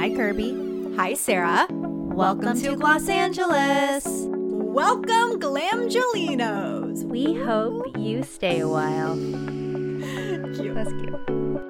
Hi, Kirbie. Hi, Sarah. Welcome, Welcome to Gloss Angeles. Welcome, Glamgelinos. We hope you stay a while. Cute. That's cute.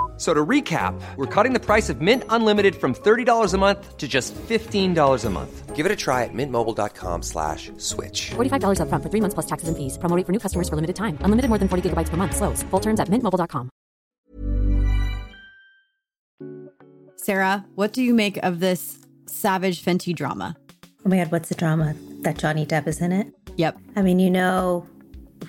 F- So to recap, we're cutting the price of Mint Unlimited from $30 a month to just $15 a month. Give it a try at mintmobile.com slash switch. $45 upfront for three months plus taxes and fees. Promo rate for new customers for limited time. Unlimited more than 40 gigabytes per month. Slows. Full terms at mintmobile.com. Sarah, what do you make of this Savage Fenty drama? Oh my God, what's the drama? That Johnny Depp is in it? Yep. I mean, you know,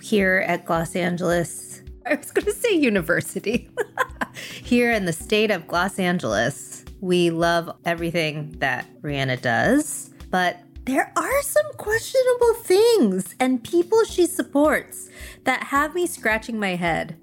here at Gloss Angeles, I was going to say university. here in the state of Gloss Angeles, we love everything that Rihanna does, but there are some questionable things and people she supports that have me scratching my head.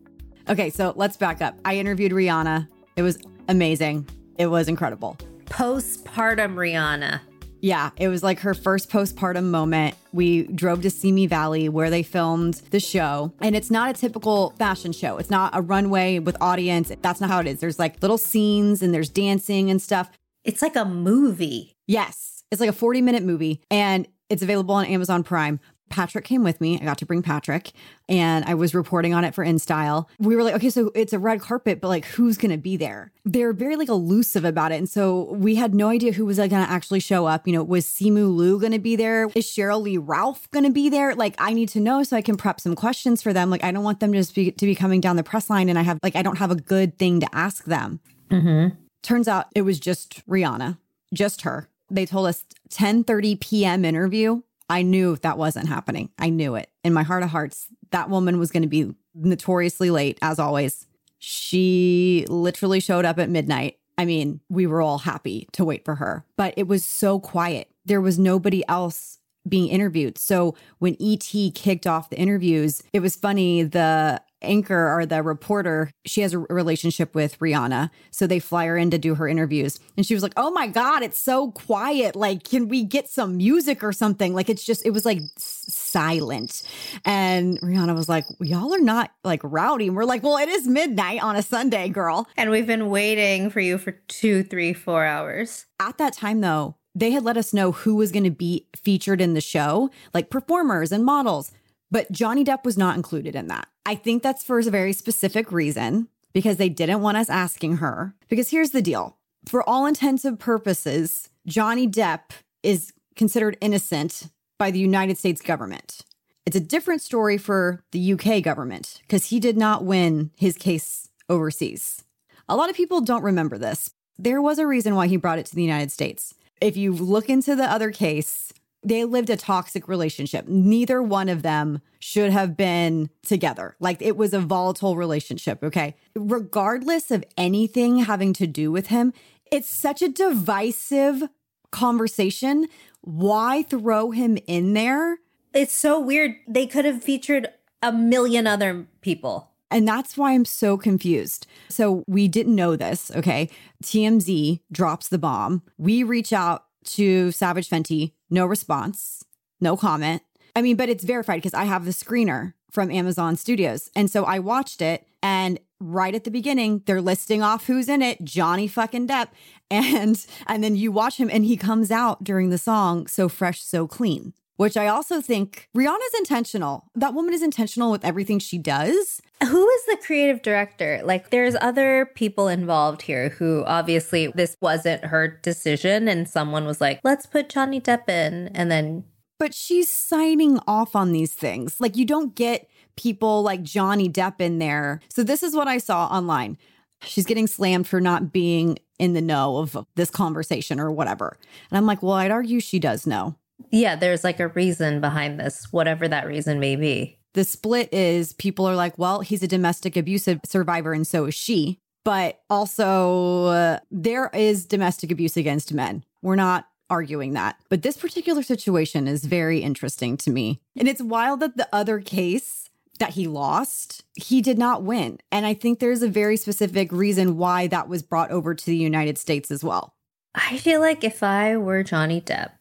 Okay, so let's back up. I interviewed Rihanna. It was amazing. It was incredible. Postpartum Rihanna. Yeah, it was like her first postpartum moment. We drove to Simi Valley where they filmed the show. And it's not a typical fashion show. It's not a runway with audience. That's not how it is. There's like little scenes and there's dancing and stuff. It's like a movie. Yes, it's like a 40 minute movie and it's available on Amazon Prime. Patrick came with me. I got to bring Patrick and I was reporting on it for InStyle. We were like, okay, so it's a red carpet, but like who's going to be there? They're very like elusive about it. And so we had no idea who was like going to actually show up. You know, was Simu Liu going to be there? Is Sheryl Lee Ralph going to be there? Like I need to know so I can prep some questions for them. Like I don't want them to just be, to be coming down the press line and I have like, I don't have a good thing to ask them. Mm-hmm. Turns out it was just Rihanna, just her. They told us 10:30 p.m. interview. I knew that wasn't happening. I knew it. In my heart of hearts, that woman was going to be notoriously late as always. She literally showed up at midnight. I mean, we were all happy to wait for her, but it was so quiet. There was nobody else being interviewed. So when ET kicked off the interviews, it was funny. The anchor or the reporter, she has a relationship with Rihanna. So they fly her in to do her interviews. And she was like, Oh my God, it's so quiet. Like, can we get some music or something? Like, it's just, it was like silent. And Rihanna was like, Y'all are not like rowdy. And we're like, Well, it is midnight on a Sunday, girl. And we've been waiting for you for two, three, four hours. At that time, though, they had let us know who was going to be featured in the show, like performers and models. But Johnny Depp was not included in that. I think that's for a very specific reason because they didn't want us asking her. Because here's the deal for all intents and purposes, Johnny Depp is considered innocent by the United States government. It's a different story for the UK government because he did not win his case overseas. A lot of people don't remember this. There was a reason why he brought it to the United States. If you look into the other case, they lived a toxic relationship. Neither one of them should have been together. Like it was a volatile relationship. Okay. Regardless of anything having to do with him, it's such a divisive conversation. Why throw him in there? It's so weird. They could have featured a million other people. And that's why I'm so confused. So we didn't know this. Okay. TMZ drops the bomb. We reach out to Savage Fenty, no response, no comment. I mean, but it's verified because I have the screener from Amazon Studios. And so I watched it and right at the beginning, they're listing off who's in it, Johnny fucking Depp. And and then you watch him and he comes out during the song So Fresh, So Clean, which I also think Rihanna's intentional. That woman is intentional with everything she does. Who is the creative director? Like, there's other people involved here who obviously this wasn't her decision, and someone was like, let's put Johnny Depp in. And then, but she's signing off on these things. Like you don't get people like Johnny Depp in there. So this is what I saw online. She's getting slammed for not being in the know of this conversation or whatever. And I'm like, well, I'd argue she does know. Yeah, there's like a reason behind this, whatever that reason may be. The split is people are like, well, he's a domestic abusive survivor and so is she. But also, uh, there is domestic abuse against men. We're not arguing that. But this particular situation is very interesting to me. And it's wild that the other case that he lost, he did not win. And I think there's a very specific reason why that was brought over to the United States as well. I feel like if I were Johnny Depp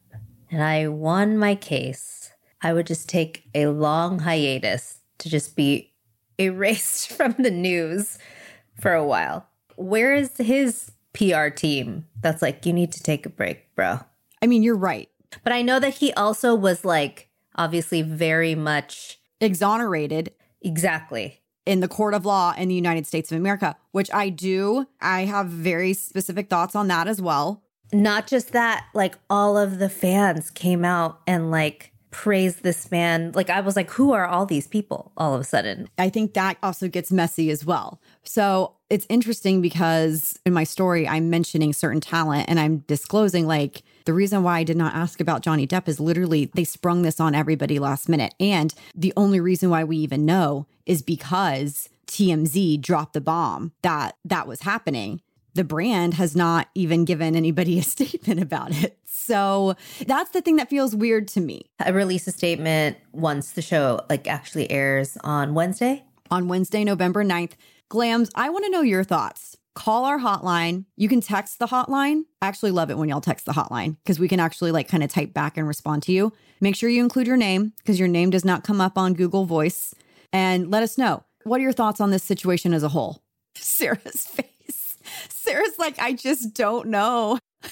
and I won my case, I would just take a long hiatus to just be erased from the news for a while. Where is his PR team that's like, you need to take a break, bro? I mean, you're right. But I know that he also was like, obviously, very much Exonerated exactly. in the court of law in the United States of America, which I do. I have very specific thoughts on that as well. Not just that, like all of the fans came out and like praised this man. Like I was like, who are all these people all of a sudden? I think that also gets messy as well. So it's interesting because in my story, I'm mentioning certain talent and I'm disclosing like the reason why I did not ask about Johnny Depp is literally they sprung this on everybody last minute. And the only reason why we even know is because TMZ dropped the bomb that that was happening. The brand has not even given anybody a statement about it. So that's the thing that feels weird to me. I release a statement once the show like actually airs on Wednesday. on Wednesday, November 9th. Glams, I want to know your thoughts. Call our hotline. You can text the hotline. I actually love it when y'all text the hotline because we can actually like kind of type back and respond to you. Make sure you include your name because your name does not come up on Google Voice. And let us know what are your thoughts on this situation as a whole? Sarah's face. Sarah's like, I just don't know.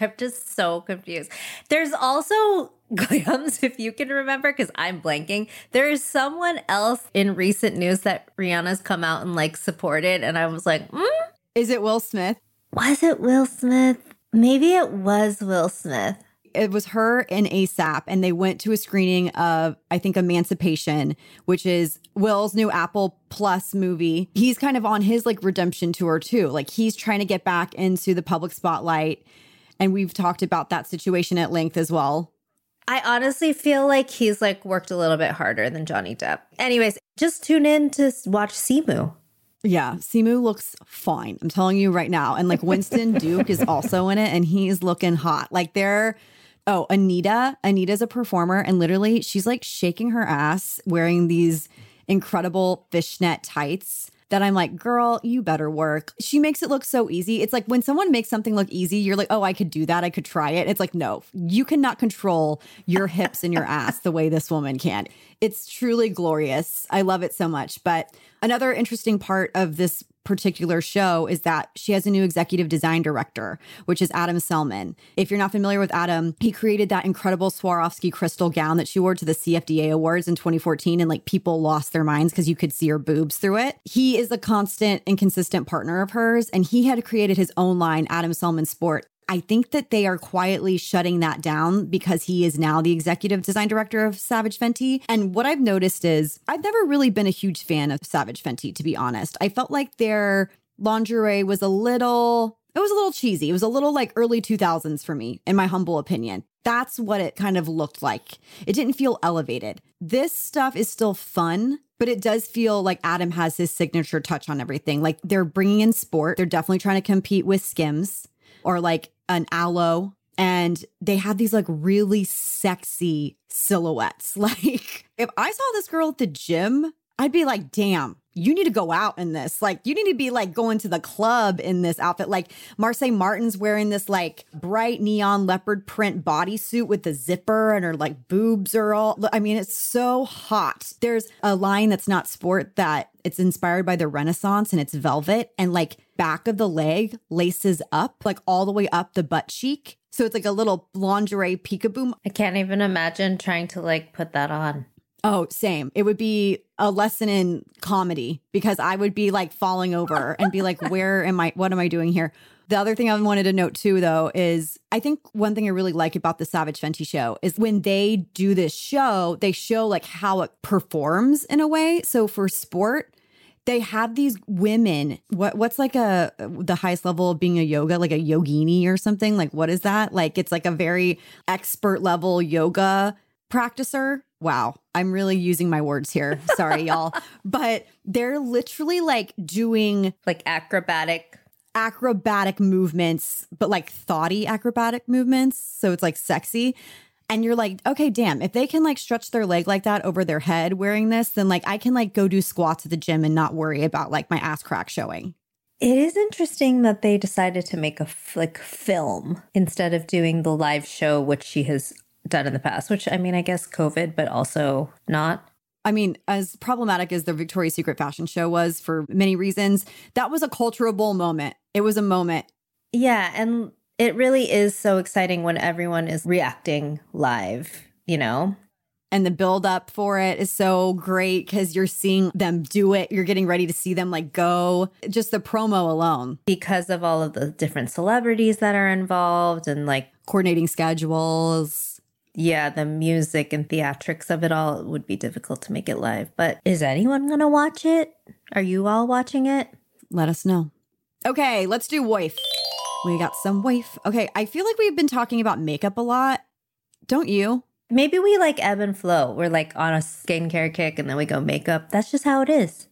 I'm so confused. There's also Glams, if you can remember, because I'm blanking. There is someone else in recent news that Rihanna's come out and like supported, and I was like, mm, Is it Will Smith? was it Will Smith? Maybe it was Will Smith. It was her and ASAP, and they went to a screening of, I think, Emancipation, which is Will's new Apple Plus movie. He's kind of on his like redemption tour too. Like he's trying to get back into the public spotlight. And we've talked about that situation at length as well. I honestly feel like he's like worked a little bit harder than Johnny Depp. Anyways, just tune in to watch Simu. Yeah, Simu looks fine. I'm telling you right now. And like Winston Duke is also in it and he's looking hot. Like they're oh, Anitta. Anitta's a performer and literally she's like shaking her ass wearing these incredible fishnet tights that I'm like, girl, you better work. She makes it look so easy. It's like when someone makes something look easy, you're like, oh, I could do that. I could try it. It's like, no, you cannot control your hips and your ass the way this woman can. It's truly glorious. I love it so much. But another interesting part of this particular show is that she has a new executive design director, which is Adam Selman. If you're not familiar with Adam, he created that incredible Swarovski crystal gown that she wore to the CFDA Awards in 2014, and like people lost their minds because you could see her boobs through it. He is a constant and consistent partner of hers, and he had created his own line, Adam Selman Sport. I think that they are quietly shutting that down because he is now the executive design director of Savage Fenty. And what I've noticed is I've never really been a huge fan of Savage Fenty, to be honest. I felt like their lingerie was a little, it was a little cheesy. It was a little like early 2000s for me, in my humble opinion. That's what it kind of looked like. It didn't feel elevated. This stuff is still fun, but it does feel like Adam has his signature touch on everything. Like they're bringing in sport. They're definitely trying to compete with Skims or like an aloe. And they have these like really sexy silhouettes. Like if I saw this girl at the gym, I'd be like, damn, you need to go out in this. Like, you need to be like going to the club in this outfit. Like, Marsai Martin's wearing this like bright neon leopard print bodysuit with the zipper, and her like boobs are all. I mean, it's so hot. There's a line that's not sport that it's inspired by the Renaissance and it's velvet, and like back of the leg laces up, like all the way up the butt cheek. So it's like a little lingerie peekaboo I can't even imagine trying to like put that on. Oh, same. It would be a lesson in comedy because I would be like falling over and be like, where am I? What am I doing here? The other thing I wanted to note too, though, is I think one thing I really like about the Savage Fenty show is when they do this show, they show like how it performs in a way. So for sport, they have these women. What what's like a the highest level of being a yoga, like a yogini or something? Like what is that? Like it's like a very expert level yoga practicer. Wow, I'm really using my words here. Sorry, y'all. But they're literally like doing Like acrobatic. acrobatic movements, but like thoughty acrobatic movements. So it's like sexy. And you're like, okay, damn, if they can like stretch their leg like that over their head wearing this, then like I can like go do squats at the gym and not worry about like my ass crack showing. It is interesting that they decided to make a like film instead of doing the live show, which she has done in the past. Which I mean, I guess COVID, but also not. I mean, as problematic as the Victoria's Secret fashion show was for many reasons, that was a culturable moment. It was a moment. Yeah, and it really is so exciting when everyone is reacting live. You know, And the build up for it is so great because you're seeing them do it. You're getting ready to see them like go. Just the promo alone, because of all of the different celebrities that are involved, and like coordinating schedules. Yeah, the music and theatrics of it all it would be difficult to make it live. But is anyone gonna watch it? Are you all watching it? Let us know. Okay, let's do wife. We got some wife. Okay, I feel like we've been talking about makeup a lot. Don't you? Maybe we like ebb and flow. We're like on a skincare kick and then we go makeup. That's just how it is.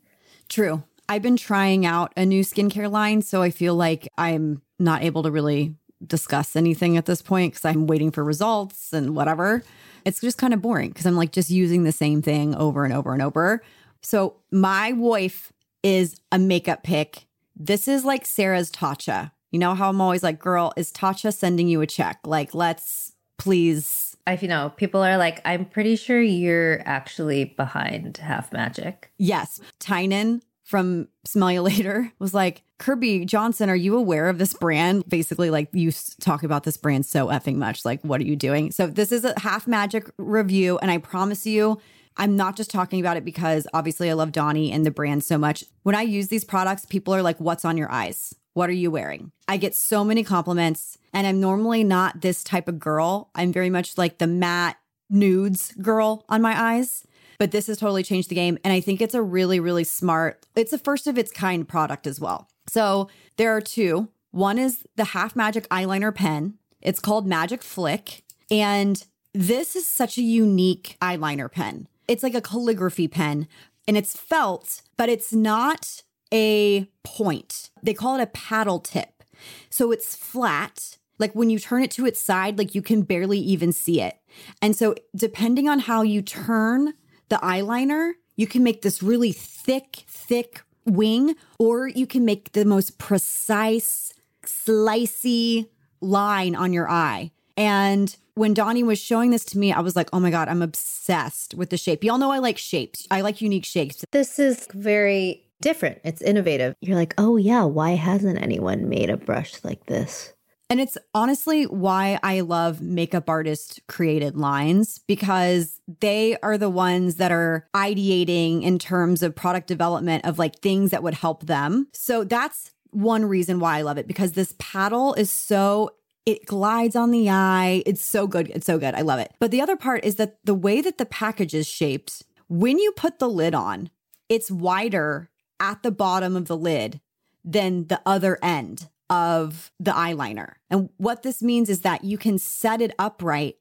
True. I've been trying out a new skincare line, so I feel like I'm not able to really discuss anything at this point because I'm waiting for results and whatever. It's just kind of boring because I'm like just using the same thing over and over and over. So my wife is a makeup pick. This is like Sarah's Tatcha. You know how I'm always like, girl, is Tatcha sending you a check? Like, let's please. I you know people are like, I'm pretty sure you're actually behind Half Magic. Yes. Tynan from Smell You Later was like, Kirbie Johnson, are you aware of this brand? Basically, like you talk about this brand so effing much. Like, what are you doing? So, this is a half magic review. And I promise you, I'm not just talking about it because obviously I love Donni and the brand so much. When I use these products, people are like, What's on your eyes? What are you wearing? I get so many compliments, and I'm normally not this type of girl. I'm very much like the matte nudes girl on my eyes but this has totally changed the game and i think it's a really really smart it's a first of its kind product as well. So there are two. One is the half magic eyeliner pen. It's called magic flick and this is such a unique eyeliner pen. It's like a calligraphy pen and it's felt but it's not a point. They call it a paddle tip. So it's flat. Like when you turn it to its side like you can barely even see it. And so, depending on how you turn the eyeliner, you can make this really thick, thick wing, or you can make the most precise, slicey line on your eye. And when Donni was showing this to me, I was like, oh my God, I'm obsessed with the shape. Y'all know I like shapes, I like unique shapes. This is very different. It's innovative. You're like, oh yeah, why hasn't anyone made a brush like this? And it's honestly why I love makeup artist created lines because they are the ones that are ideating in terms of product development of like things that would help them. So that's one reason why I love it because this paddle is so it glides on the eye. It's so good. It's so good. I love it. But the other part is that the way that the package is shaped, when you put the lid on, it's wider at the bottom of the lid than the other end of the eyeliner. And what this means is that you can set it upright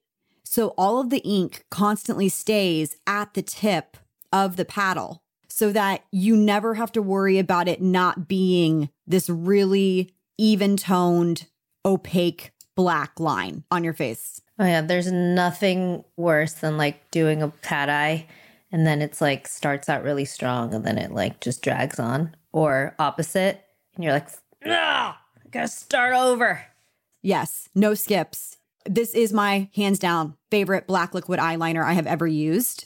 so all of the ink constantly stays at the tip of the paddle so that you never have to worry about it not being this really even toned, opaque black line on your face. Oh yeah, there's nothing worse than like doing a cat eye and then it's like starts out really strong and then it like just drags on. Or opposite, and you're like, ah, gotta start over. Yes, no skips. This is my hands down favorite black liquid eyeliner I have ever used.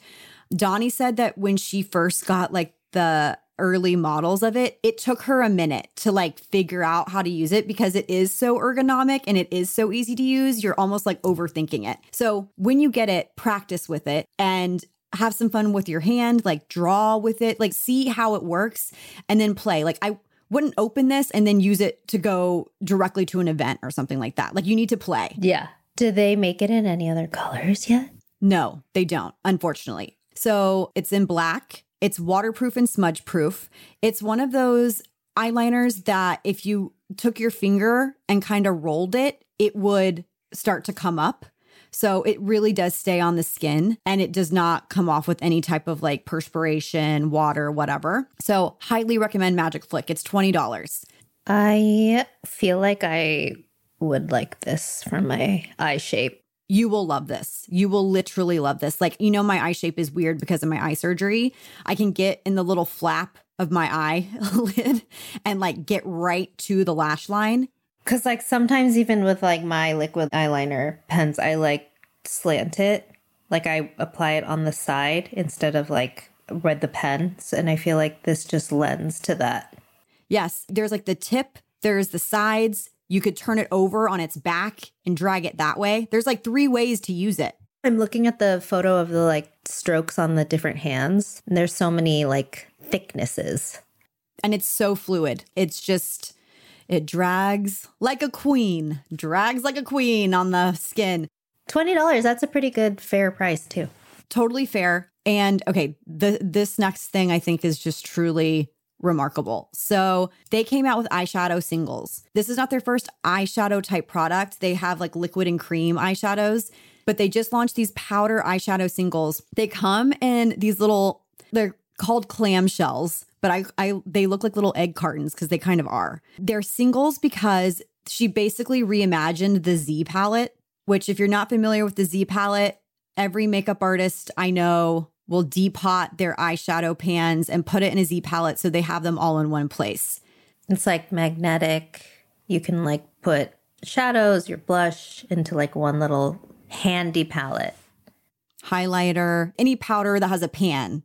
Donni said that when she first got like the early models of it, it took her a minute to like figure out how to use it because it is so ergonomic and it is so easy to use. You're almost like overthinking it. So when you get it, practice with it and have some fun with your hand, like draw with it, like see how it works and then play. Like I wouldn't open this and then use it to go directly to an event or something like that. Like you need to play. Yeah. Do they make it in any other colors yet? No, they don't, unfortunately. So it's in black, it's waterproof and smudge proof. It's one of those eyeliners that if you took your finger and kind of rolled it, it would start to come up. So it really does stay on the skin and it does not come off with any type of like perspiration, water, whatever. So highly recommend Magic Flick. It's $20. I feel like I would like this for my eye shape. you will love this. You will literally love this. Like, you know, my eye shape is weird because of my eye surgery. I can get in the little flap of my eye lid and like get right to the lash line. Cause like sometimes even with like my liquid eyeliner pens, I like slant it. Like I apply it on the side instead of like with the pens. And I feel like this just lends to that. Yes, there's like the tip, there's the sides. You could turn it over on its back and drag it that way. There's like three ways to use it. I'm looking at the photo of the like strokes on the different hands. And there's so many like thicknesses. And it's so fluid. It's just, it drags like a queen, drags like a queen on the skin. $20, that's a pretty good fair price too. Totally fair. And okay, the this next thing I think is just truly remarkable. So they came out with eyeshadow singles. This is not their first eyeshadow type product. They have like liquid and cream eyeshadows, but they just launched these powder eyeshadow singles. They come in these little, they're called clamshells, but I, I they look like little egg cartons because they kind of are. They're singles because she basically reimagined the Z palette, which if you're not familiar with the Z palette, every makeup artist I know will depot their eyeshadow pans and put it in a Z palette so they have them all in one place. It's like magnetic. You can like put shadows, your blush into like one little handy palette. Highlighter, any powder that has a pan.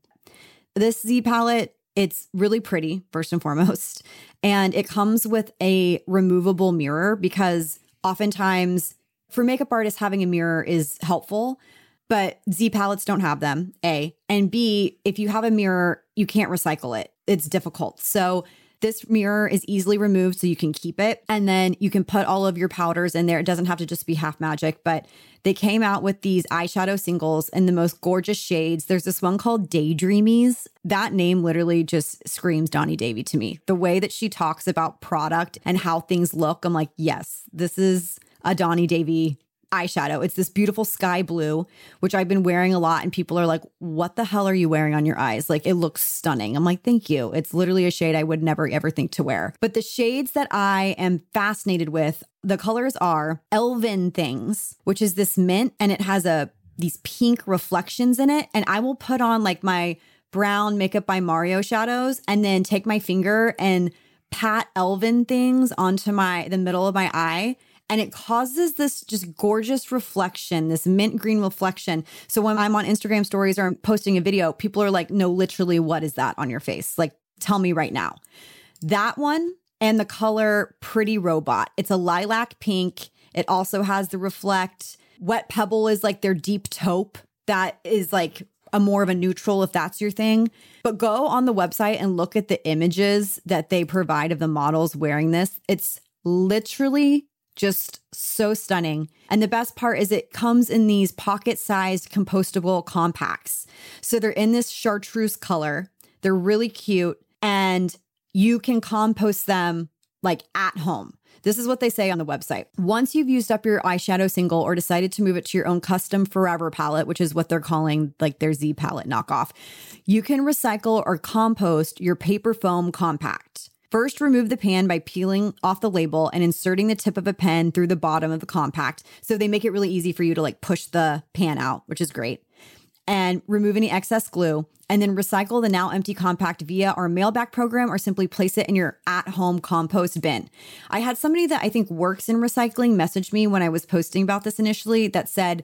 This Z palette, it's really pretty, first and foremost. And it comes with a removable mirror because oftentimes for makeup artists, having a mirror is helpful but Z palettes don't have them, A. And B, if you have a mirror, you can't recycle it. It's difficult. So this mirror is easily removed so you can keep it. And then you can put all of your powders in there. It doesn't have to just be half magic, but they came out with these eyeshadow singles in the most gorgeous shades. There's this one called Daydreamies. That name literally just screams Donni Davy to me. The way that she talks about product and how things look, I'm like, yes, this is a Donni Davy eyeshadow. It's this beautiful sky blue, which I've been wearing a lot. And people are like, what the hell are you wearing on your eyes? Like, it looks stunning. I'm like, thank you. It's literally a shade I would never ever think to wear. But the shades that I am fascinated with, the colors are Elven Things, which is this mint and it has a these pink reflections in it. And I will put on like my brown makeup by Mario shadows and then take my finger and pat elven things onto my the middle of my eye and it causes this just gorgeous reflection, this mint green reflection. So when I'm on Instagram stories or I'm posting a video, people are like, no, literally, what is that on your face? Like, tell me right now. That one and the color Pretty Robot. It's a lilac pink. It also has the reflect. Wet Pebble is like their deep taupe. That is like a more of a neutral if that's your thing. But go on the website and look at the images that they provide of the models wearing this. It's literally just so stunning. And the best part is it comes in these pocket sized compostable compacts. So they're in this chartreuse color. They're really cute and you can compost them like at home. This is what they say on the website. Once you've used up your eyeshadow single or decided to move it to your own custom forever palette, which is what they're calling like their Z palette knockoff, you can recycle or compost your paper foam compact. First, remove the pan by peeling off the label and inserting the tip of a pen through the bottom of the compact. So they make it really easy for you to like push the pan out, which is great. And remove any excess glue, and then recycle the now empty compact via our mailback program or simply place it in your at home compost bin. I had somebody that I think works in recycling message me when I was posting about this initially that said,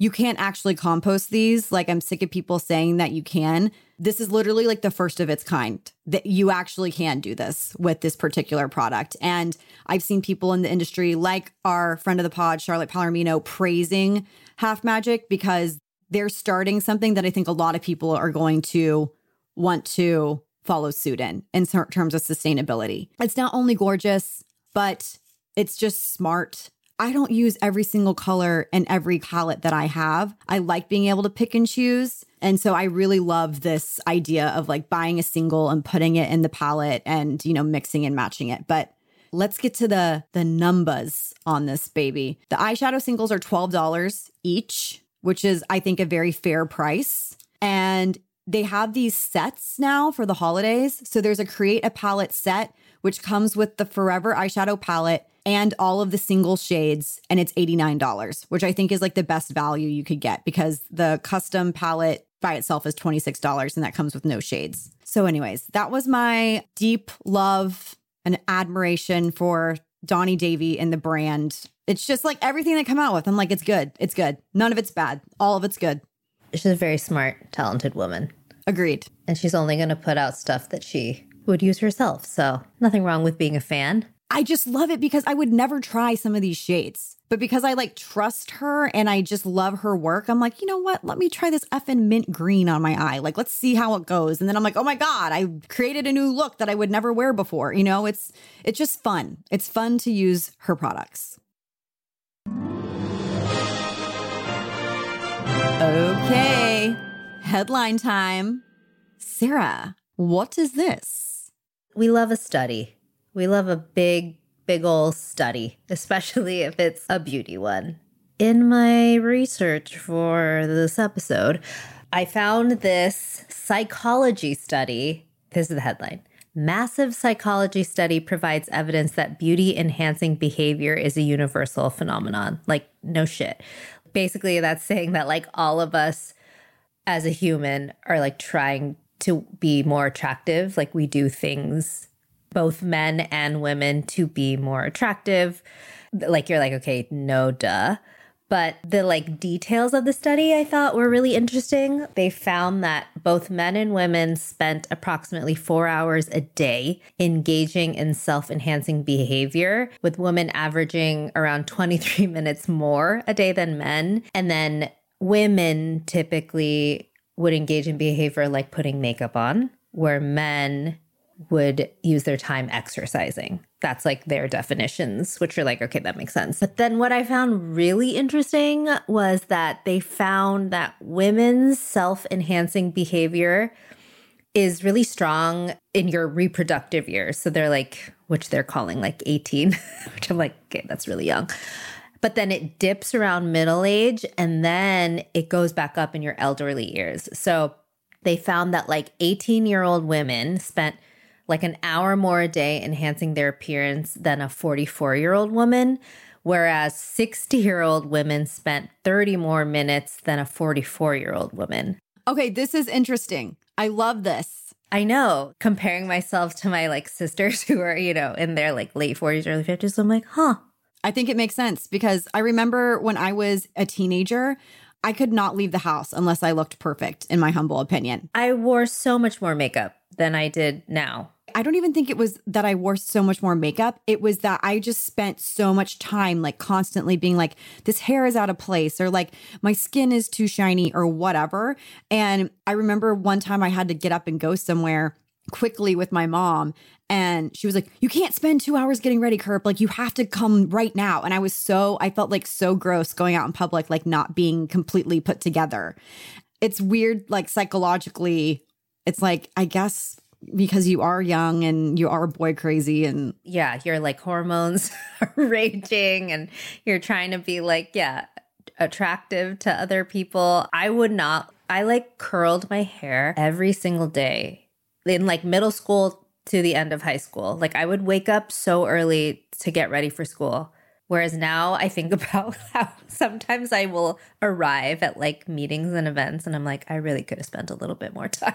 you can't actually compost these. Like, I'm sick of people saying that you can. This is literally like the first of its kind that you actually can do this with this particular product. And I've seen people in the industry, like our friend of the pod, Charlotte Palermino, praising Half Magic because they're starting something that I think a lot of people are going to want to follow suit in, in terms of sustainability. It's not only gorgeous, but it's just smart I don't use every single color in every palette that I have. I like being able to pick and choose. And so I really love this idea of like buying a single and putting it in the palette and, you know, mixing and matching it. But let's get to the the numbers on this baby. The eyeshadow singles are $12 each, which is I think a very fair price. And they have these sets now for the holidays. So there's a create a palette set which comes with the Forever eyeshadow palette and all of the single shades, and it's $89, which I think is like the best value you could get because the custom palette by itself is $26 and that comes with no shades. So, anyways, that was my deep love and admiration for Donni Davy and the brand. It's just like everything they come out with. I'm like, it's good. It's good. None of it's bad. All of it's good. She's a very smart, talented woman. Agreed. And she's only going to put out stuff that she would use herself. So, nothing wrong with being a fan. I just love it because I would never try some of these shades. But because I like trust her and I just love her work, I'm like, you know what? Let me try this effing mint green on my eye. Like, let's see how it goes. And then I'm like, oh my God, I created a new look that I would never wear before. You know, it's it's just fun. It's fun to use her products. Okay. Headline time. Sarah, what is this? We love a study. We love a big, big ol' study, especially if it's a beauty one. In my research for this episode, I found this psychology study. This is the headline. Massive psychology study provides evidence that beauty enhancing behavior is a universal phenomenon. Like, no shit. Basically, that's saying that, like, all of us as a human are like trying to be more attractive. Like, we do things both men and women to be more attractive. Like you're like, okay, no duh. But the like details of the study I thought were really interesting. They found that both men and women spent approximately four hours a day engaging in self enhancing behavior, with women averaging around 23 minutes more a day than men. And then women typically would engage in behavior like putting makeup on, where men would use their time exercising. That's like their definitions, which are like, okay, that makes sense. But then what I found really interesting was that they found that women's self enhancing behavior is really strong in your reproductive years. So they're like, which they're calling like 18, which I'm like, okay, that's really young. But then it dips around middle age and then it goes back up in your elderly years. So they found that like 18 year old women spent like an hour more a day enhancing their appearance than a 44 year old woman, whereas 60 year old women spent 30 more minutes than a 44 year old woman. Okay, this is interesting. I love this. I know, comparing myself to my like sisters who are, you know, in their like late 40s, early 50s, I'm like, huh. I think it makes sense because I remember when I was a teenager, I could not leave the house unless I looked perfect, in my humble opinion. I wore so much more makeup than I did now. I don't even think it was that I wore so much more makeup. It was that I just spent so much time like constantly being like, this hair is out of place or like my skin is too shiny or whatever. And I remember one time I had to get up and go somewhere quickly with my mom. And she was like, You can't spend two hours getting ready, Kirp. Like, you have to come right now. And I was so, I felt like so gross going out in public, like not being completely put together. It's weird, like psychologically, it's like, I guess because you are young and you are boy crazy and yeah, your like hormones are raging and you're trying to be like, yeah, attractive to other people. I would not, I like curled my hair every single day in like middle school to the end of high school. Like I would wake up so early to get ready for school. Whereas now I think about how sometimes I will arrive at like meetings and events and I'm like, I really could have spent a little bit more time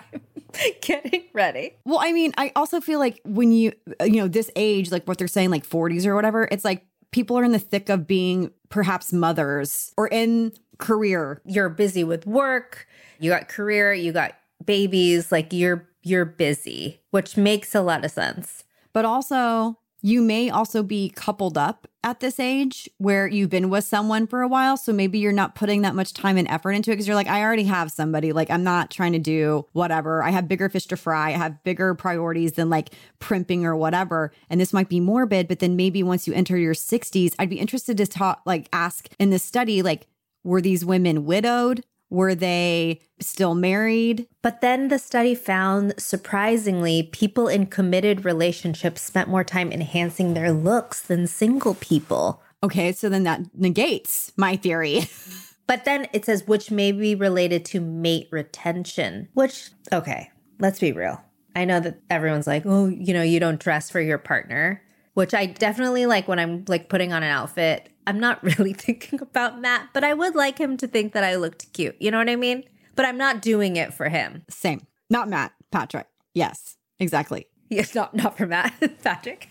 getting ready. Well, I mean, I also feel like when you, uh, you know, this age, like what they're saying, like 40s or whatever, it's like people are in the thick of being perhaps mothers or in career. You're busy with work, you got career, you got babies, like you're you're busy, which makes a lot of sense. But also, you may also be coupled up at this age where you've been with someone for a while. So maybe you're not putting that much time and effort into it because you're like, I already have somebody. Like, I'm not trying to do whatever. I have bigger fish to fry. I have bigger priorities than like primping or whatever. And this might be morbid, but then maybe once you enter your 60s, I'd be interested to talk, like, ask in this study, like, were these women widowed? Were they still married? But then the study found surprisingly, people in committed relationships spent more time enhancing their looks than single people. Okay, so then that negates my theory. but then it says, which may be related to mate retention, which, okay, let's be real. I know that everyone's like, oh, you know, you don't dress for your partner. which I definitely like when I'm like putting on an outfit. I'm not really thinking about Matt, but I would like him to think that I looked cute. You know what I mean? But I'm not doing it for him. Same. Not Matt, Patrick. Yes, exactly. Yes, not not for Matt, Patrick.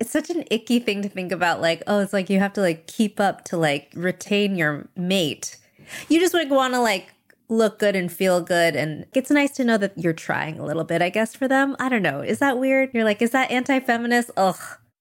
it's such an icky thing to think about. Like, oh, it's like you have to like keep up to like retain your mate. You just like want to like look good and feel good, and it's nice to know that you're trying a little bit. I guess for them, I don't know. Is that weird? You're like, is that anti-feminist? Ugh.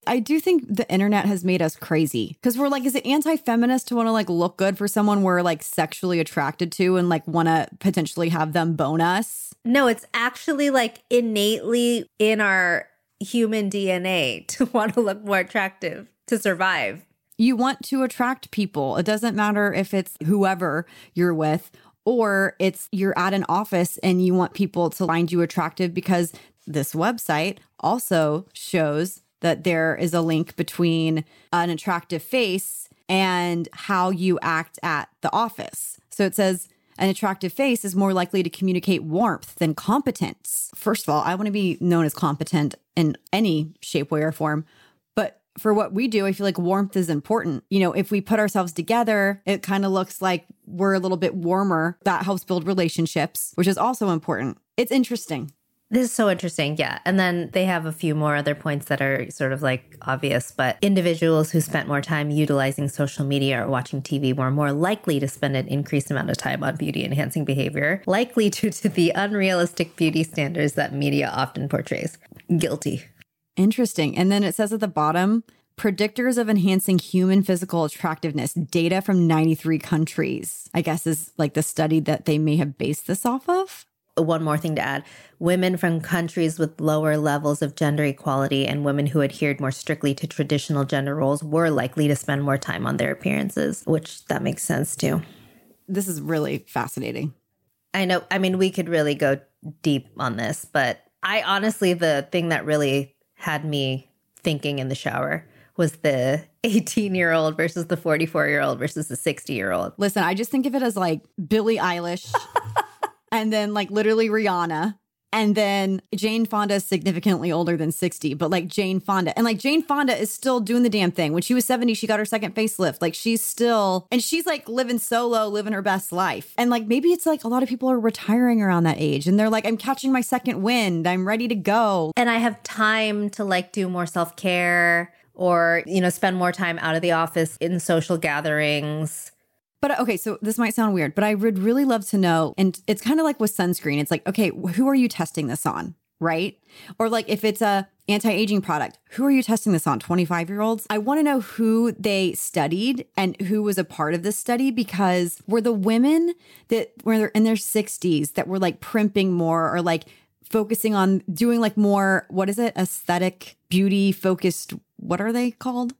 I do think the internet has made us crazy because we're like, is it anti feminist to want to like look good for someone we're like sexually attracted to and like want to potentially have them bone us? No, it's actually like innately in our human DNA to want to look more attractive to survive. You want to attract people. It doesn't matter if it's whoever you're with or it's you're at an office and you want people to find you attractive because this website also shows that there is a link between an attractive face and how you act at the office. So it says an attractive face is more likely to communicate warmth than competence. First of all, I want to be known as competent in any shape, way, or form. But for what we do, I feel like warmth is important. You know, if we put ourselves together, it kind of looks like we're a little bit warmer. That helps build relationships, which is also important. It's interesting. This is so interesting. Yeah. And then they have a few more other points that are sort of like obvious, but individuals who spent more time utilizing social media or watching TV were more likely to spend an increased amount of time on beauty enhancing behavior, likely due to the unrealistic beauty standards that media often portrays. Guilty. Interesting. And then it says at the bottom, predictors of enhancing human physical attractiveness, data from 93 countries, I guess is like the study that they may have based this off of one more thing to add women from countries with lower levels of gender equality and women who adhered more strictly to traditional gender roles were likely to spend more time on their appearances, which that makes sense too. This is really fascinating. I know, I mean, we could really go deep on this, but I honestly, the thing that really had me thinking in the shower was the 18 year old versus the 44 year old versus the 60 year old. Listen, I just think of it as like Billie Eilish. and then like literally Rihanna. And then Jane Fonda is significantly older than 60, but like Jane Fonda. And like Jane Fonda is still doing the damn thing. When she was 70, she got her second facelift. Like she's still, and she's like living solo, living her best life. And like maybe it's like a lot of people are retiring around that age and they're like, I'm catching my second wind. I'm ready to go. And I have time to like do more self care or, you know, spend more time out of the office in social gatherings but uh, okay, so this might sound weird, but I would really love to know. And it's kind of like with sunscreen. It's like, okay, who are you testing this on? Right. Or like if it's a anti-aging product, who are you testing this on? 25 year olds? I want to know who they studied and who was a part of this study because were the women that were in their 60s that were like primping more or like focusing on doing like more, what is it? Aesthetic, beauty focused. What are they called?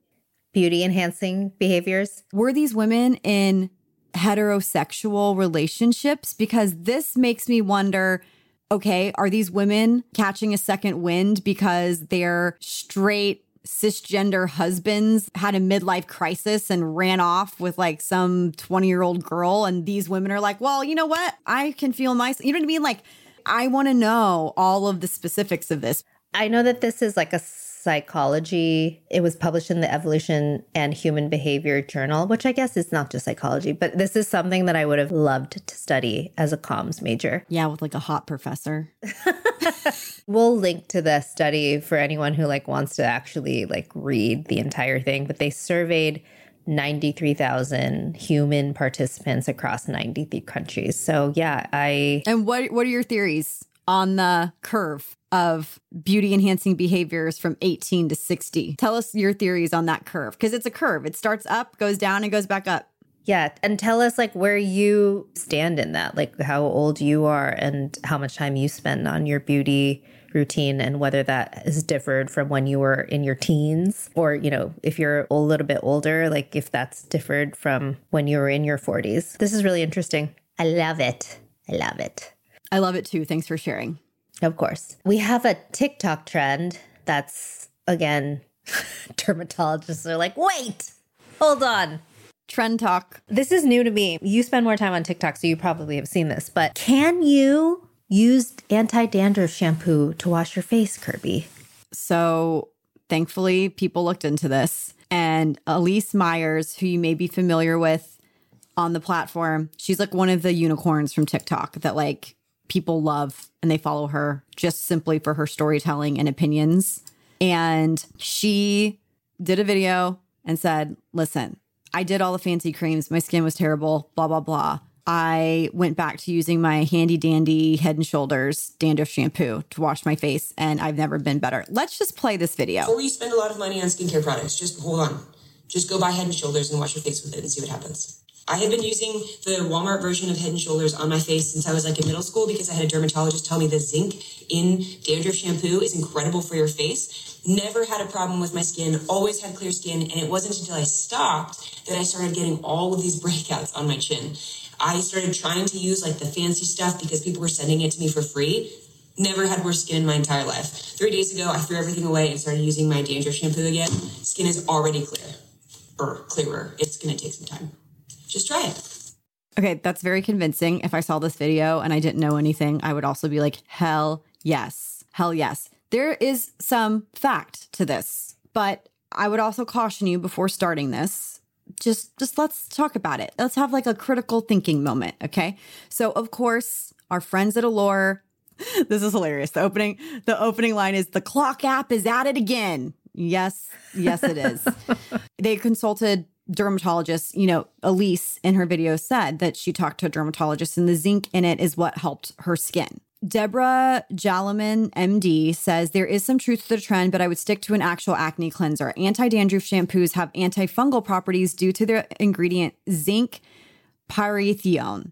Beauty enhancing behaviors. Were these women in heterosexual relationships? Because this makes me wonder okay, are these women catching a second wind because their straight cisgender husbands had a midlife crisis and ran off with like some 20 year old girl? And these women are like, well, you know what? I can feel myself. You know what I mean? Like, I want to know all of the specifics of this. I know that this is like a psychology. It was published in the Evolution and Human Behavior Journal, which I guess is not just psychology, but this is something that I would have loved to study as a comms major. Yeah, with like a hot professor. we'll link to the study for anyone who like wants to actually like read the entire thing, but they surveyed 93,000 human participants across 93 countries. So, yeah, I And what what are your theories on the curve? of beauty enhancing behaviors from 18 to 60. Tell us your theories on that curve because it's a curve. It starts up, goes down, and goes back up. Yeah. And tell us like where you stand in that, like how old you are and how much time you spend on your beauty routine and whether that has differed from when you were in your teens or, you know, if you're a little bit older, like if that's differed from when you were in your 40s. This is really interesting. I love it. I love it. I love it too. Thanks for sharing. Of course. We have a TikTok trend that's, again, dermatologists are like, wait, hold on. Trend talk. This is new to me. You spend more time on TikTok, so you probably have seen this, but can you use anti dandruff shampoo to wash your face, Kirbie? So thankfully, people looked into this. And Elyse Myers, who you may be familiar with on the platform, she's like one of the unicorns from TikTok that like people love and they follow her just simply for her storytelling and opinions. And she did a video and said, Listen, I did all the fancy creams. My skin was terrible, blah, blah, blah. I went back to using my handy dandy head and shoulders dandruff shampoo to wash my face, and I've never been better. Let's just play this video. Before you spend a lot of money on skincare products, just hold on. Just go buy Head and Shoulders and wash your face with it and see what happens. I have been using the Walmart version of Head and Shoulders on my face since I was like in middle school because I had a dermatologist tell me the zinc in dandruff shampoo is incredible for your face. Never had a problem with my skin, always had clear skin, and it wasn't until I stopped that I started getting all of these breakouts on my chin. I started trying to use like the fancy stuff because people were sending it to me for free. Never had worse skin in my entire life. Three days ago, I threw everything away and started using my dandruff shampoo again. Skin is already clear, or clearer. It's gonna take some time. Just try it. Okay, that's very convincing. If I saw this video and I didn't know anything, I would also be like, hell yes, hell yes. There is some fact to this, but I would also caution you before starting this. Just just let's talk about it. Let's have like a critical thinking moment, okay? So of course, our friends at Allure, this is hilarious. The opening the opening line is the clock app is at it again. Yes, yes it is. they consulted dermatologists, you know, Elyse in her video said that she talked to a dermatologist and the zinc in it is what helped her skin. Deborah Jaliman, MD, says there is some truth to the trend, but I would stick to an actual acne cleanser. Anti dandruff shampoos have antifungal properties due to their ingredient zinc pyrithione.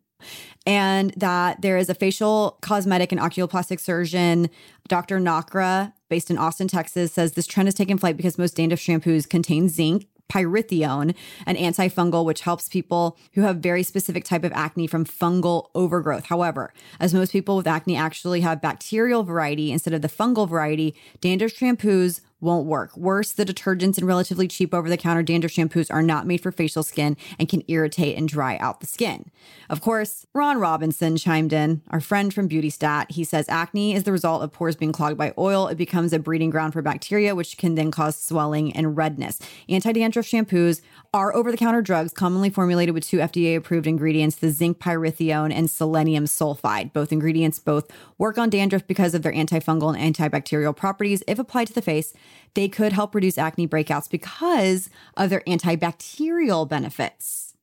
And that there is a facial cosmetic and oculoplastic surgeon, Dr. Nakra, based in Austin, Texas, says this trend has taken flight because most dandruff shampoos contain zinc, pyrithione, an antifungal which helps people who have very specific type of acne from fungal overgrowth. However, as most people with acne actually have bacterial variety instead of the fungal variety, dandruff shampoos won't work. Worse, the detergents and relatively cheap over the counter dandruff shampoos are not made for facial skin and can irritate and dry out the skin. Of course, Ron Robinson chimed in, our friend from Beauty Stat. He says acne is the result of pores being clogged by oil. It becomes a breeding ground for bacteria, which can then cause swelling and redness. Anti dandruff shampoos are over the counter drugs commonly formulated with two FDA approved ingredients, the zinc pyrithione and selenium sulfide. Both ingredients both work on dandruff because of their antifungal and antibacterial properties. If applied to the face, they could help reduce acne breakouts because of their antibacterial benefits.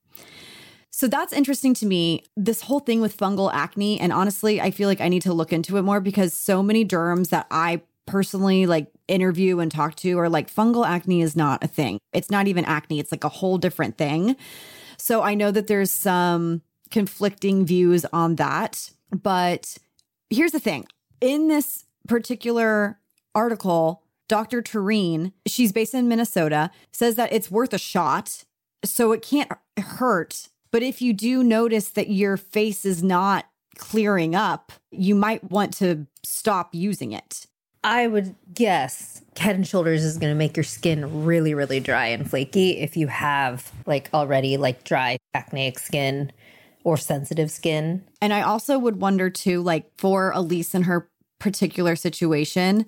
So that's interesting to me. This whole thing with fungal acne. And honestly, I feel like I need to look into it more because so many derms that I personally like interview and talk to are like fungal acne is not a thing. It's not even acne, it's like a whole different thing. So I know that there's some conflicting views on that. But here's the thing in this particular article, Dr. Tureen, she's based in Minnesota, says that it's worth a shot. So it can't hurt. But if you do notice that your face is not clearing up, you might want to stop using it. I would guess Head and Shoulders is going to make your skin really, really dry and flaky if you have like already like dry acneic skin or sensitive skin. And I also would wonder too, like for Elyse in her particular situation,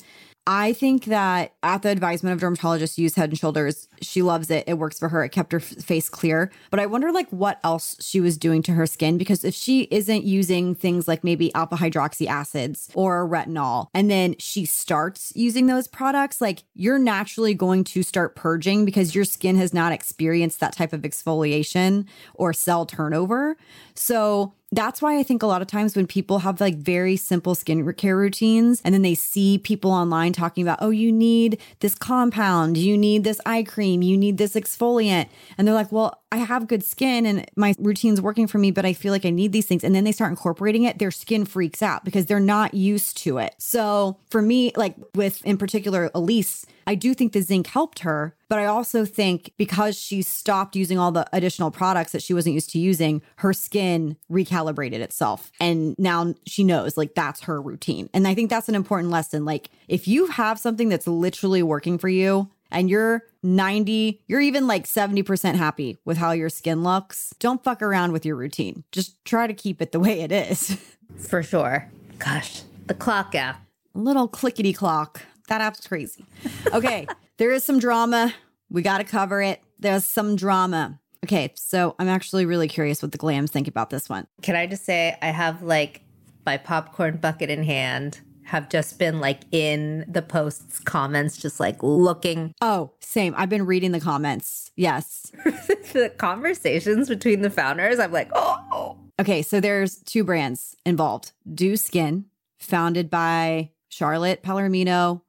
I think that at the advisement of dermatologists, use Head and Shoulders. She loves it. It works for her. It kept her f- face clear. But I wonder like what else she was doing to her skin because if she isn't using things like maybe alpha hydroxy acids or retinol, and then she starts using those products, like you're naturally going to start purging because your skin has not experienced that type of exfoliation or cell turnover. So that's why I think a lot of times when people have like very simple skincare routines and then they see people online talking about, oh, you need this compound, you need this eye cream, you need this exfoliant. And they're like, well, I have good skin and my routine's working for me, but I feel like I need these things. And then they start incorporating it, their skin freaks out because they're not used to it. So for me, like with in particular, Elyse, I do think the zinc helped her, but I also think because she stopped using all the additional products that she wasn't used to using, her skin recalibrated itself. And now she knows like that's her routine. And I think that's an important lesson. Like if you have something that's literally working for you, and you're 90, you're even like 70% happy with how your skin looks, don't fuck around with your routine. Just try to keep it the way it is. For sure. Gosh, the clock app. Little clickety clock. That app's crazy. Okay, there is some drama. We got to cover it. There's some drama. Okay, so I'm actually really curious what the glams think about this one. Can I just say I have like my popcorn bucket in hand, have just been like in the posts comments, just like looking Oh, same. I've been reading the comments. Yes. the conversations between the founders. I'm like, oh, oh. Okay, so there's two brands involved. Dieux Skin, founded by Charlotte Palermino.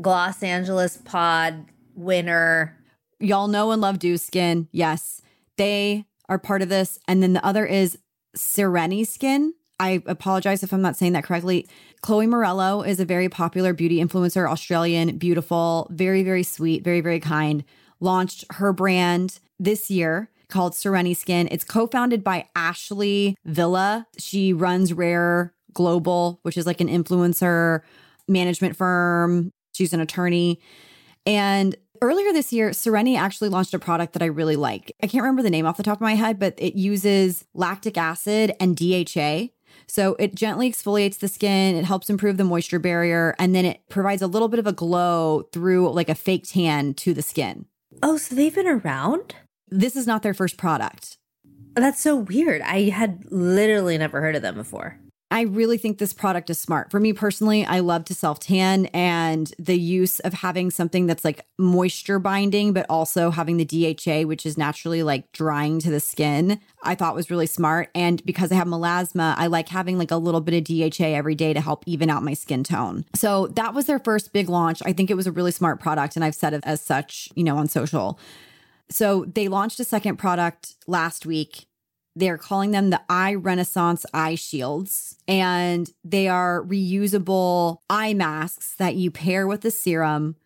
Gloss Angeles pod winner. Y'all know and love Dieux Skin. Yes, they are part of this. And then the other is Sereni Skin. I apologize if I'm not saying that correctly. Chloe Morello is a very popular beauty influencer, Australian, beautiful, very, very sweet, very, very kind. Launched her brand this year called Sereni Skin. It's co founded by Ashley Villa. She runs Rare Global, which is like an influencer management firm. She's an attorney. And earlier this year, Sereni actually launched a product that I really like. I can't remember the name off the top of my head, but it uses lactic acid and DHA. So it gently exfoliates the skin, it helps improve the moisture barrier, and then it provides a little bit of a glow through like a fake tan to the skin. Oh, so they've been around? This is not their first product. That's so weird. I had literally never heard of them before. I really think this product is smart. For me personally, I love to self tan and the use of having something that's like moisture binding, but also having the DHA, which is naturally like drying to the skin, I thought was really smart. And because I have melasma, I like having like a little bit of DHA every day to help even out my skin tone. So that was their first big launch. I think it was a really smart product. And I've said it as such, you know, on social. So they launched a second product last week they're calling them the Eye Renaissance Eye Shields, and they are reusable eye masks that you pair with the serum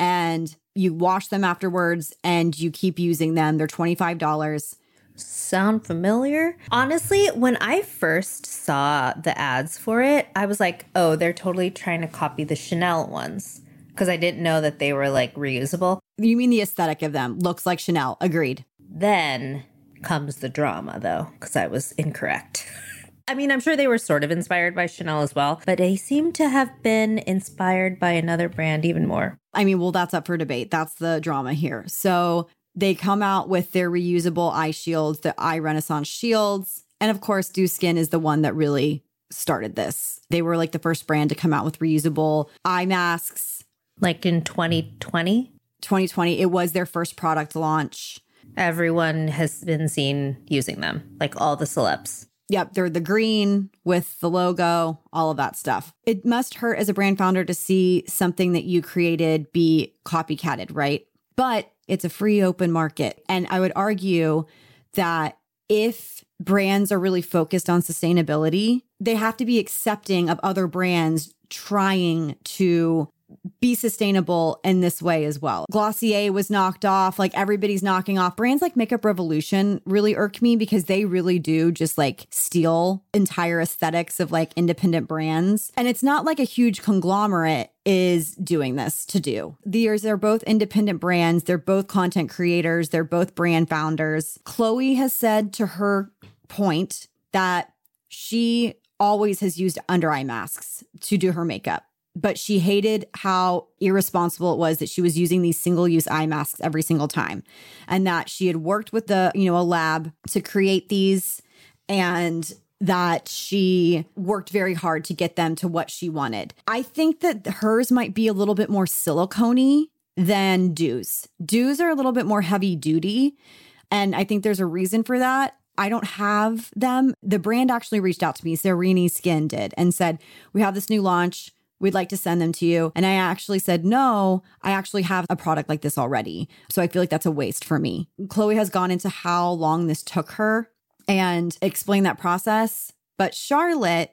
and you wash them afterwards and you keep using them. They're $25. Sound familiar? Honestly, when I first saw the ads for it, I was like, oh, they're totally trying to copy the Chanel ones because I didn't know that they were like reusable. You mean the aesthetic of them looks like Chanel. Agreed. Then comes the drama, though, because I was incorrect. I mean, I'm sure they were sort of inspired by Chanel as well, but they seem to have been inspired by another brand even more. I mean, well, that's up for debate. That's the drama here. So they come out with their reusable eye shields, the Eye Renaissance shields. And of course, Dieux Skin is the one that really started this. They were like the first brand to come out with reusable eye masks. Like in 2020? 2020, it was their first product launch. Everyone has been seen using them, like all the celebs. Yep, they're the green with the logo, all of that stuff. It must hurt as a brand founder to see something that you created be copycatted, right? But it's a free open market. And I would argue that if brands are really focused on sustainability, they have to be accepting of other brands trying to be sustainable in this way as well. Glossier was knocked off, like everybody's knocking off. Brands like Makeup Revolution really irk me because they really do just like steal entire aesthetics of like independent brands. And it's not like a huge conglomerate is doing this to Dieux. These are both independent brands, they're both content creators, they're both brand founders. Chloe has said to her point that she always has used under eye masks to do her makeup but she hated how irresponsible it was that she was using these single use eye masks every single time and that she had worked with the you know a lab to create these and that she worked very hard to get them to what she wanted. I think that hers might be a little bit more silicone than Dieux's. Dieux's are a little bit more heavy duty. And I think there's a reason for that. I don't have them. The brand actually reached out to me, Sereni Skin did, and said, We have this new launch. We'd like to send them to you. And I actually said, No, I actually have a product like this already. So I feel like that's a waste for me. Chloe has gone into how long this took her and explained that process. But Charlotte,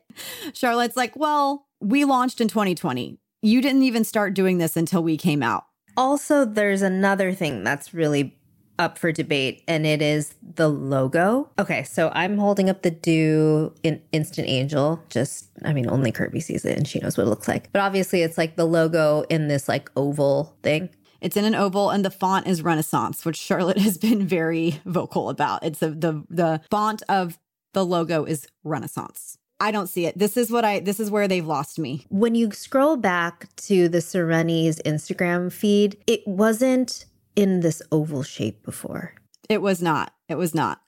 Charlotte's like, Well, we launched in 2020. You didn't even start doing this until we came out. Also, there's another thing that's really up for debate, and it is the logo. Okay, so I'm holding up the Dieux in Instant Angel. Just, I mean, only Kirbie sees it and she knows what it looks like. But obviously, it's like the logo in this like oval thing. It's in an oval, and the font is Renaissance, which Charlotte has been very vocal about. It's a, the the font of the logo is Renaissance. I don't see it. This is what I this is where they've lost me. When you scroll back to the Sereni's Instagram feed, it wasn't in this oval shape before. It was not. It was not.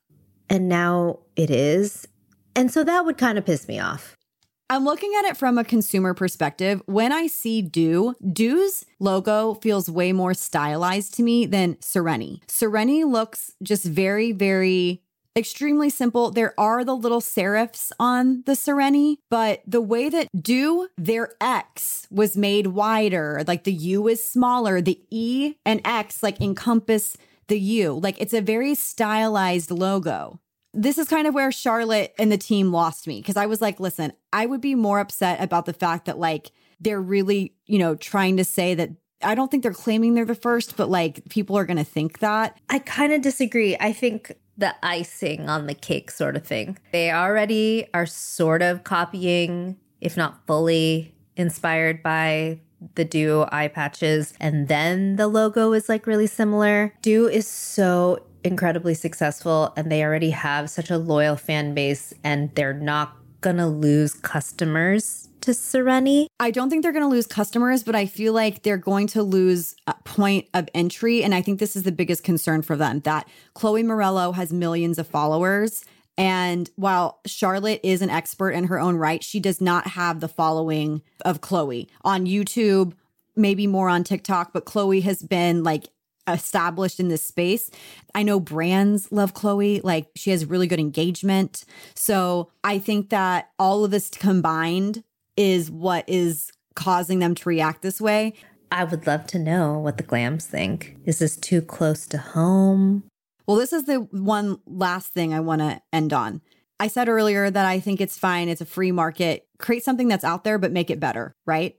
And now it is. And so that would kind of piss me off. I'm looking at it from a consumer perspective. When I see Dieux, Dieux's logo feels way more stylized to me than Sereni. Sereni looks just very, very extremely simple. There are the little serifs on the Sereni, but the way that Dieux their X was made wider, like the U is smaller, the E and X like encompass the U. Like it's a very stylized logo. This is kind of where Charlotte and the team lost me because I was like, listen, I would be more upset about the fact that like they're really, you know, trying to say that I don't think they're claiming they're the first, but like people are going to think that. I kind of disagree. I think the icing on the cake sort of thing. They already are sort of copying, if not fully inspired by the Dieux eye patches. And then the logo is like really similar. Dieux is so incredibly successful and they already have such a loyal fan base and they're not gonna lose customers to Sereni. I don't think they're going to lose customers, but I feel like they're going to lose a point of entry. And I think this is the biggest concern for them that Chloe Morello has millions of followers. And while Charlotte is an expert in her own right, she does not have the following of Chloe on YouTube, maybe more on TikTok, but Chloe has been like established in this space. I know brands love Chloe, like she has really good engagement. So I think that all of this combined is what is causing them to react this way. I would love to know what the glams think. Is this too close to home? Well, this is the one last thing I want to end on. I said earlier that I think it's fine. It's a free market. Create something that's out there, but make it better, right?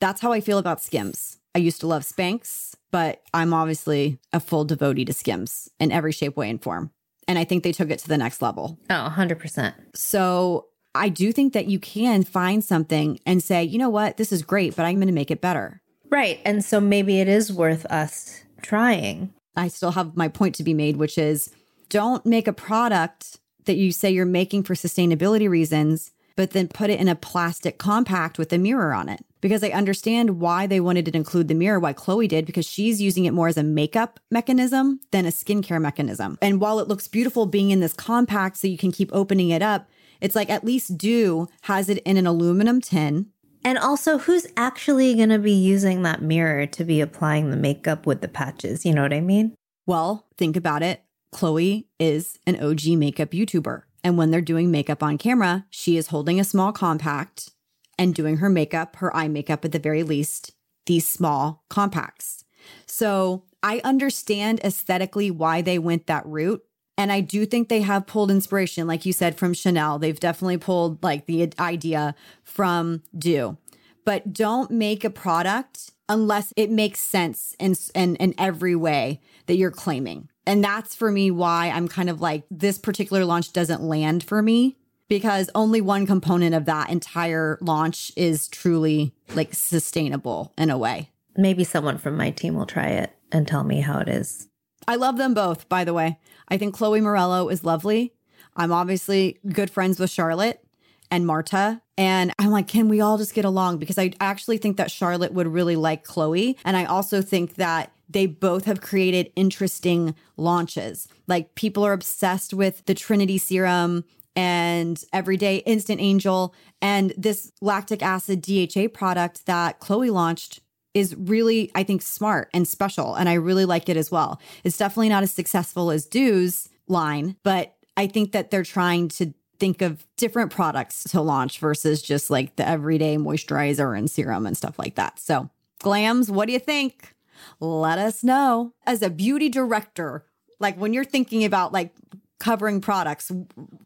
That's how I feel about Skims. I used to love Spanx, but I'm obviously a full devotee to Skims in every shape, way, and form. And I think they took it to the next level. Oh, 100%. So I do think that you can find something and say, you know what, this is great, but I'm going to make it better. Right. And so maybe it is worth us trying. I still have my point to be made, which is don't make a product that you say you're making for sustainability reasons, but then put it in a plastic compact with a mirror on it. Because I understand why they wanted to include the mirror, why Chloe did, because she's using it more as a makeup mechanism than a skincare mechanism. And while it looks beautiful being in this compact so you can keep opening it up, it's like at least Dieux has it in an aluminum tin. And also, who's actually going to be using that mirror to be applying the makeup with the patches? You know what I mean? Well, think about it. Chloe is an OG makeup YouTuber. And when they're doing makeup on camera, she is holding a small compact and doing her makeup, her eye makeup at the very least, these small compacts. So I understand aesthetically why they went that route. And I do think they have pulled inspiration, like you said, from Chanel. They've definitely pulled like the idea from Dieux. But don't make a product unless it makes sense in, in, in every way that you're claiming. And that's for me why I'm kind of like, this particular launch doesn't land for me because only one component of that entire launch is truly like sustainable in a way. Maybe someone from my team will try it and tell me how it is. I love them both, by the way. I think Chloe Morello is lovely. I'm obviously good friends with Charlotte and Marta. And I'm like, can we all just get along? Because I actually think that Charlotte would really like Chloe. And I also think that they both have created interesting launches. Like people are obsessed with the Trinity serum and everyday instant angel and this lactic acid DHA product that Chloe launched is really, I think, smart and special. And I really like it as well. It's definitely not as successful as Dieux's line, but I think that they're trying to think of different products to launch versus just like the everyday moisturizer and serum and stuff like that. So, Glams, what do you think? Let us know. As a beauty director, like when you're thinking about like covering products,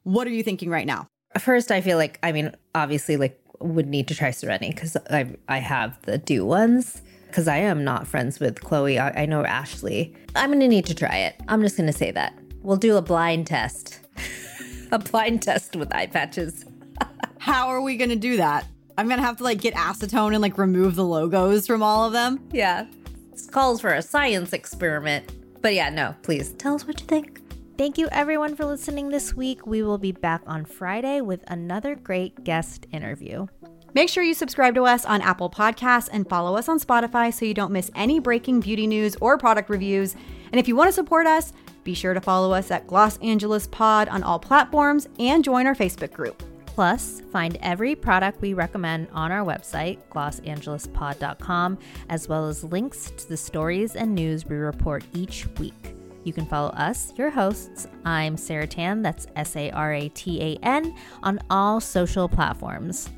what are you thinking right now? First, I feel like, I mean, obviously, like would need to try Sereni because I I have the Dieux ones because I am not friends with Chloe. I, I know Ashley. I'm gonna need to try it. I'm just gonna say that we'll do a blind test, a blind test with eye patches. How are we gonna do that? I'm gonna have to like get acetone and like remove the logos from all of them. Yeah, this calls for a science experiment. But yeah, no, please tell us what you think. Thank you, everyone, for listening this week. We will be back on Friday with another great guest interview. Make sure you subscribe to us on Apple Podcasts and follow us on Spotify so you don't miss any breaking beauty news or product reviews. And if you want to support us, be sure to follow us at Gloss Angeles Pod on all platforms and join our Facebook group. Plus, find every product we recommend on our website, glosangelespod.com, as well as links to the stories and news we report each week. You can follow us, your hosts. I'm Sarah Tan, that's S A R A T A N, on all social platforms.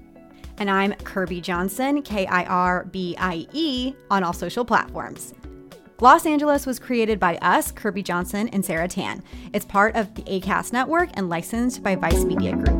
And I'm Kirbie Johnson, K I R B I E, on all social platforms. Gloss Angeles was created by us, Kirbie Johnson and Sarah Tan. It's part of the ACAST network and licensed by Vice Media Group.